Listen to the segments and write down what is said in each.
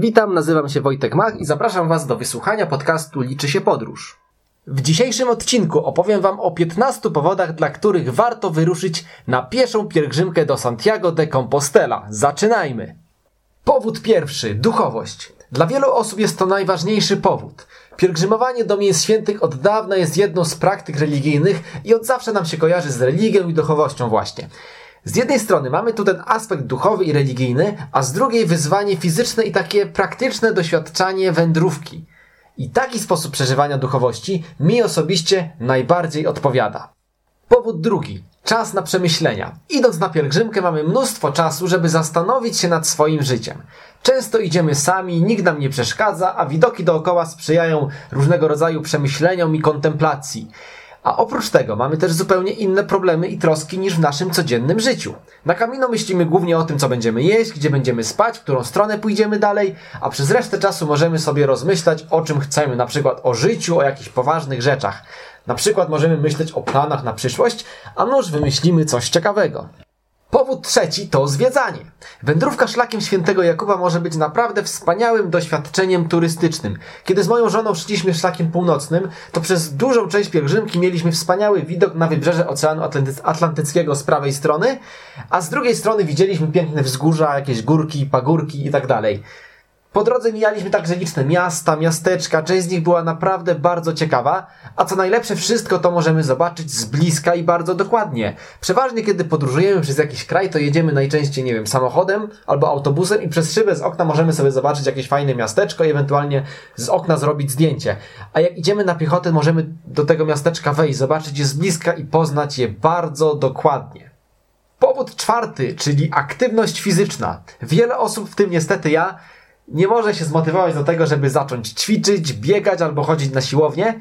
Witam, nazywam się Wojtek Mach i zapraszam Was do wysłuchania podcastu Liczy się podróż. W dzisiejszym odcinku opowiem Wam o 15 powodach, dla których warto wyruszyć na pieszą pielgrzymkę do Santiago de Compostela. Zaczynajmy! Powód pierwszy duchowość. Dla wielu osób jest to najważniejszy powód. Pielgrzymowanie do miejsc świętych od dawna jest jedną z praktyk religijnych i od zawsze nam się kojarzy z religią i duchowością właśnie. Z jednej strony mamy tu ten aspekt duchowy i religijny, a z drugiej wyzwanie fizyczne i takie praktyczne doświadczanie wędrówki. I taki sposób przeżywania duchowości mi osobiście najbardziej odpowiada. Powód drugi. Czas na przemyślenia. Idąc na pielgrzymkę mamy mnóstwo czasu, żeby zastanowić się nad swoim życiem. Często idziemy sami, nikt nam nie przeszkadza, a widoki dookoła sprzyjają różnego rodzaju przemyśleniom i kontemplacji. A oprócz tego mamy też zupełnie inne problemy i troski niż w naszym codziennym życiu. Na kamino myślimy głównie o tym, co będziemy jeść, gdzie będziemy spać, w którą stronę pójdziemy dalej, a przez resztę czasu możemy sobie rozmyślać o czym chcemy, na przykład o życiu, o jakichś poważnych rzeczach. Na przykład możemy myśleć o planach na przyszłość, a nuż wymyślimy coś ciekawego. Powód trzeci to zwiedzanie. Wędrówka szlakiem świętego Jakuba może być naprawdę wspaniałym doświadczeniem turystycznym. Kiedy z moją żoną szliśmy szlakiem północnym, to przez dużą część pielgrzymki mieliśmy wspaniały widok na wybrzeże Oceanu Atlantyckiego z prawej strony, a z drugiej strony widzieliśmy piękne wzgórza, jakieś górki, pagórki i tak. Po drodze mijaliśmy także liczne miasta, miasteczka, część z nich była naprawdę bardzo ciekawa, a co najlepsze wszystko to możemy zobaczyć z bliska i bardzo dokładnie. Przeważnie kiedy podróżujemy przez jakiś kraj, to jedziemy najczęściej, nie wiem, samochodem albo autobusem i przez szybę z okna możemy sobie zobaczyć jakieś fajne miasteczko i ewentualnie z okna zrobić zdjęcie. A jak idziemy na piechotę, możemy do tego miasteczka wejść, zobaczyć je z bliska i poznać je bardzo dokładnie. Powód czwarty, czyli aktywność fizyczna. Wiele osób, w tym niestety ja, nie może się zmotywować do tego, żeby zacząć ćwiczyć, biegać albo chodzić na siłownię.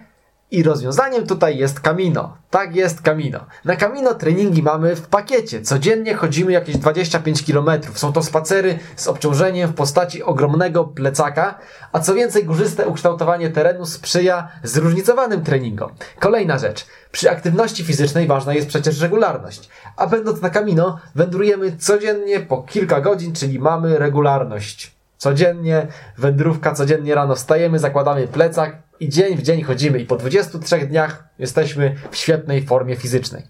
I rozwiązaniem tutaj jest Camino. Tak jest Camino. Na Camino treningi mamy w pakiecie. Codziennie chodzimy jakieś 25 km. Są to spacery z obciążeniem w postaci ogromnego plecaka, a co więcej górzyste ukształtowanie terenu sprzyja zróżnicowanym treningom. Kolejna rzecz. Przy aktywności fizycznej ważna jest przecież regularność. A będąc na Camino wędrujemy codziennie po kilka godzin, czyli mamy regularność. Codziennie, wędrówka, codziennie rano wstajemy, zakładamy plecak i dzień w dzień chodzimy i po 23 dniach jesteśmy w świetnej formie fizycznej.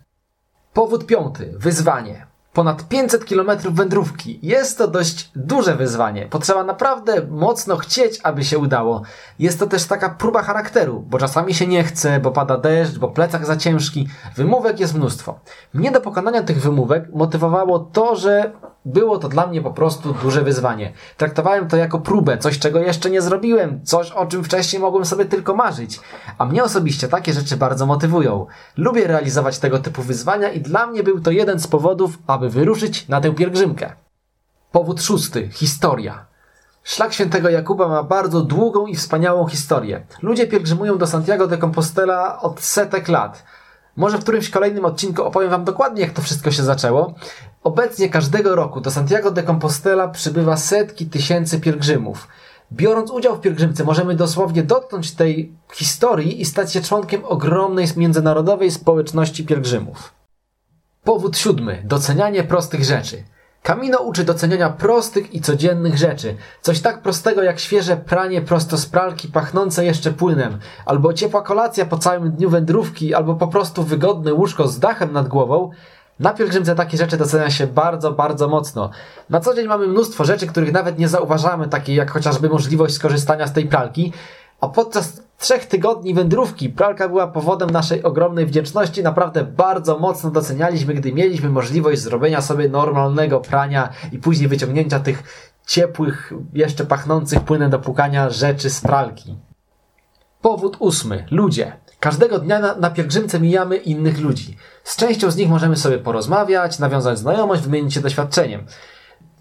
Powód piąty. Wyzwanie. Ponad 500 km wędrówki. Jest to dość duże wyzwanie. Potrzeba naprawdę mocno chcieć, aby się udało. Jest to też taka próba charakteru, bo czasami się nie chce, bo pada deszcz, bo plecak za ciężki. Wymówek jest mnóstwo. Mnie do pokonania tych wymówek motywowało to, że było to dla mnie po prostu duże wyzwanie. Traktowałem to jako próbę, coś czego jeszcze nie zrobiłem, coś o czym wcześniej mogłem sobie tylko marzyć. A mnie osobiście takie rzeczy bardzo motywują. Lubię realizować tego typu wyzwania i dla mnie był to jeden z powodów, aby wyruszyć na tę pielgrzymkę. Powód szósty. Historia. Szlak świętego Jakuba ma bardzo długą i wspaniałą historię. Ludzie pielgrzymują do Santiago de Compostela od setek lat. Może w którymś kolejnym odcinku opowiem Wam dokładnie, jak to wszystko się zaczęło. Obecnie każdego roku do Santiago de Compostela przybywa setki tysięcy pielgrzymów. Biorąc udział w pielgrzymce, możemy dosłownie dotknąć tej historii i stać się członkiem ogromnej międzynarodowej społeczności pielgrzymów. Powód siódmy. Docenianie prostych rzeczy. Camino uczy doceniania prostych i codziennych rzeczy. Coś tak prostego jak świeże pranie prosto z pralki pachnące jeszcze płynem, albo ciepła kolacja po całym dniu wędrówki, albo po prostu wygodne łóżko z dachem nad głową. Na pielgrzymce takie rzeczy docenia się bardzo, bardzo mocno. Na co dzień mamy mnóstwo rzeczy, których nawet nie zauważamy, takie jak chociażby możliwość skorzystania z tej pralki, a podczas trzech tygodni wędrówki pralka była powodem naszej ogromnej wdzięczności. Naprawdę bardzo mocno docenialiśmy, gdy mieliśmy możliwość zrobienia sobie normalnego prania i później wyciągnięcia tych ciepłych, jeszcze pachnących płynem do pukania rzeczy z pralki. Powód ósmy. Ludzie. Każdego dnia na, na, pielgrzymce mijamy innych ludzi. Z częścią z nich możemy sobie porozmawiać, nawiązać znajomość, wymienić się doświadczeniem.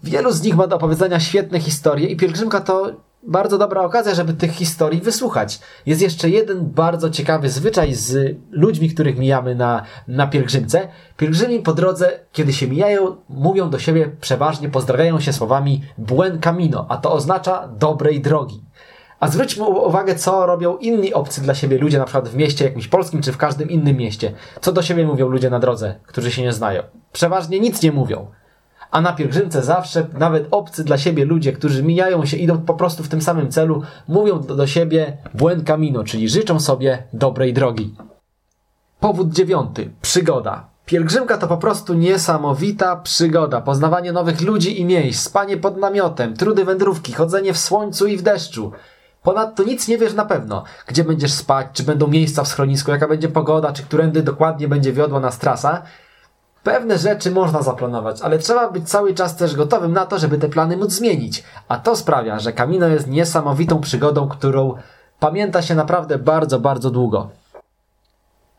Wielu z nich ma do opowiedzenia świetne historie i pielgrzymka to bardzo dobra okazja, żeby tych historii wysłuchać. Jest jeszcze jeden bardzo ciekawy zwyczaj z ludźmi, których mijamy na, na pielgrzymce. Pielgrzymi po drodze, kiedy się mijają, mówią do siebie przeważnie, pozdrawiają się słowami buen camino, a to oznacza dobrej drogi. A zwróćmy uwagę, co robią inni obcy dla siebie ludzie, na przykład w mieście jakimś polskim, czy w każdym innym mieście. Co do siebie mówią ludzie na drodze, którzy się nie znają. Przeważnie nic nie mówią. A na pielgrzymce zawsze, nawet obcy dla siebie ludzie, którzy mijają się, idą po prostu w tym samym celu, mówią do, do siebie buen camino, czyli życzą sobie dobrej drogi. Powód dziewiąty. Przygoda. Pielgrzymka to po prostu niesamowita przygoda. Poznawanie nowych ludzi i miejsc, spanie pod namiotem, trudy wędrówki, chodzenie w słońcu i w deszczu. Ponadto nic nie wiesz na pewno, gdzie będziesz spać, czy będą miejsca w schronisku, jaka będzie pogoda, czy którędy dokładnie będzie wiodła nas trasa. Pewne rzeczy można zaplanować, ale trzeba być cały czas też gotowym na to, żeby te plany móc zmienić. A to sprawia, że Camino jest niesamowitą przygodą, którą pamięta się naprawdę bardzo, bardzo długo.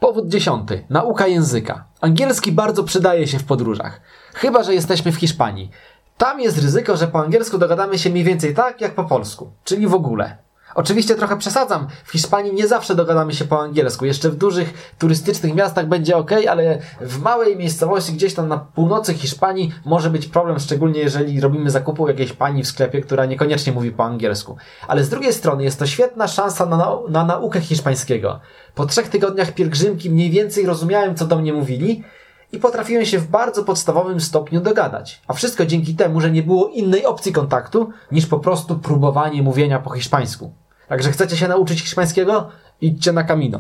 Powód dziesiąty. Nauka języka. Angielski bardzo przydaje się w podróżach. Chyba, że jesteśmy w Hiszpanii. Tam jest ryzyko, że po angielsku dogadamy się mniej więcej tak, jak po polsku. Czyli w ogóle. Oczywiście trochę przesadzam. W Hiszpanii nie zawsze dogadamy się po angielsku. Jeszcze w dużych turystycznych miastach będzie ok, ale w małej miejscowości gdzieś tam na północy Hiszpanii może być problem, szczególnie jeżeli robimy zakupy u jakiejś pani w sklepie, która niekoniecznie mówi po angielsku. Ale z drugiej strony jest to świetna szansa na, nau na naukę hiszpańskiego. Po trzech tygodniach pielgrzymki mniej więcej rozumiałem, co do mnie mówili i potrafiłem się w bardzo podstawowym stopniu dogadać. A wszystko dzięki temu, że nie było innej opcji kontaktu niż po prostu próbowanie mówienia po hiszpańsku. Także chcecie się nauczyć hiszpańskiego? Idźcie na Camino.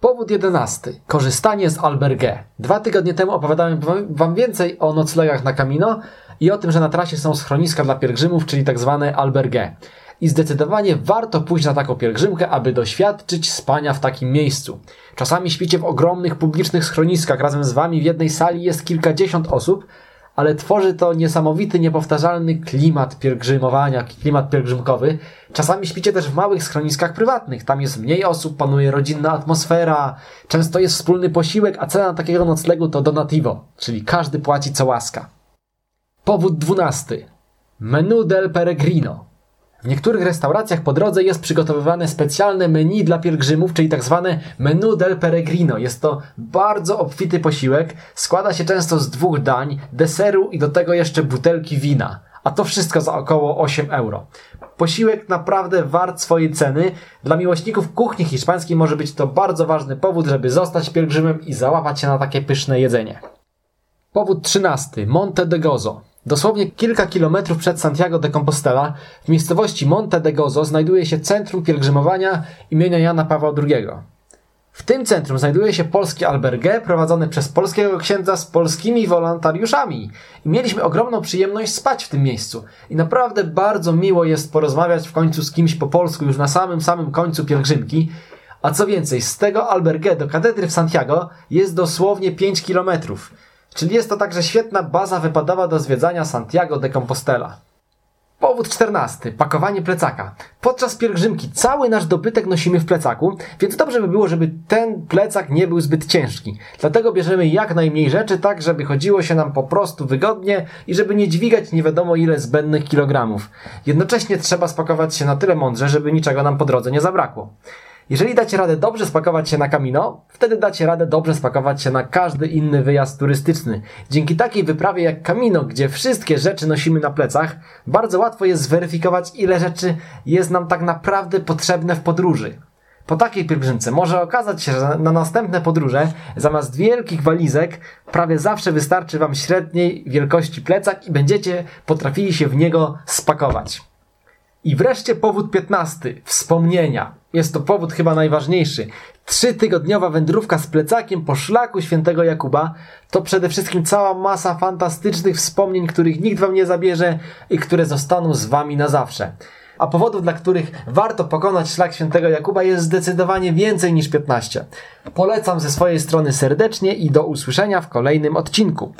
Powód jedenasty. Korzystanie z albergue. Dwa tygodnie temu opowiadałem wam więcej o noclegach na Camino i o tym, że na trasie są schroniska dla pielgrzymów, czyli tak zwane albergue. I zdecydowanie warto pójść na taką pielgrzymkę, aby doświadczyć spania w takim miejscu. Czasami śpicie w ogromnych publicznych schroniskach, razem z wami w jednej sali jest kilkadziesiąt osób, ale tworzy to niesamowity, niepowtarzalny klimat pielgrzymowania, klimat pielgrzymkowy. Czasami śpicie też w małych schroniskach prywatnych. Tam jest mniej osób, panuje rodzinna atmosfera, często jest wspólny posiłek, a cena takiego noclegu to donativo, czyli każdy płaci co łaska. Powód dwunasty. Menu del Peregrino. W niektórych restauracjach po drodze jest przygotowywane specjalne menu dla pielgrzymów, czyli tak zwane menu del peregrino. Jest to bardzo obfity posiłek, składa się często z dwóch dań, deseru i do tego jeszcze butelki wina. A to wszystko za około 8 euro. Posiłek naprawdę wart swojej ceny. Dla miłośników kuchni hiszpańskiej może być to bardzo ważny powód, żeby zostać pielgrzymem i załapać się na takie pyszne jedzenie. Powód 13. Monte de Gozo. Dosłownie kilka kilometrów przed Santiago de Compostela, w miejscowości Monte de Gozo, znajduje się centrum pielgrzymowania imienia Jana Pawła II. W tym centrum znajduje się polskie albergue prowadzone przez polskiego księdza z polskimi wolontariuszami. I mieliśmy ogromną przyjemność spać w tym miejscu. I naprawdę bardzo miło jest porozmawiać w końcu z kimś po polsku już na samym samym końcu pielgrzymki. A co więcej, z tego albergue do katedry w Santiago jest dosłownie 5 kilometrów. Czyli jest to także świetna baza wypadowa do zwiedzania Santiago de Compostela. Powód 14. Pakowanie plecaka. Podczas pielgrzymki cały nasz dobytek nosimy w plecaku, więc dobrze by było, żeby ten plecak nie był zbyt ciężki. Dlatego bierzemy jak najmniej rzeczy, tak żeby chodziło się nam po prostu wygodnie i żeby nie dźwigać nie wiadomo ile zbędnych kilogramów. Jednocześnie trzeba spakować się na tyle mądrze, żeby niczego nam po drodze nie zabrakło. Jeżeli dacie radę dobrze spakować się na Camino, wtedy dacie radę dobrze spakować się na każdy inny wyjazd turystyczny. Dzięki takiej wyprawie jak Camino, gdzie wszystkie rzeczy nosimy na plecach, bardzo łatwo jest zweryfikować, ile rzeczy jest nam tak naprawdę potrzebne w podróży. Po takiej pielgrzymce może okazać się, że na następne podróże zamiast wielkich walizek prawie zawsze wystarczy Wam średniej wielkości plecak i będziecie potrafili się w niego spakować. I wreszcie powód 15. Wspomnienia. Jest to powód chyba najważniejszy. Trzytygodniowa wędrówka z plecakiem po szlaku świętego Jakuba to przede wszystkim cała masa fantastycznych wspomnień, których nikt wam nie zabierze i które zostaną z wami na zawsze. A powodów, dla których warto pokonać szlak świętego Jakuba jest zdecydowanie więcej niż 15. Polecam ze swojej strony serdecznie i do usłyszenia w kolejnym odcinku.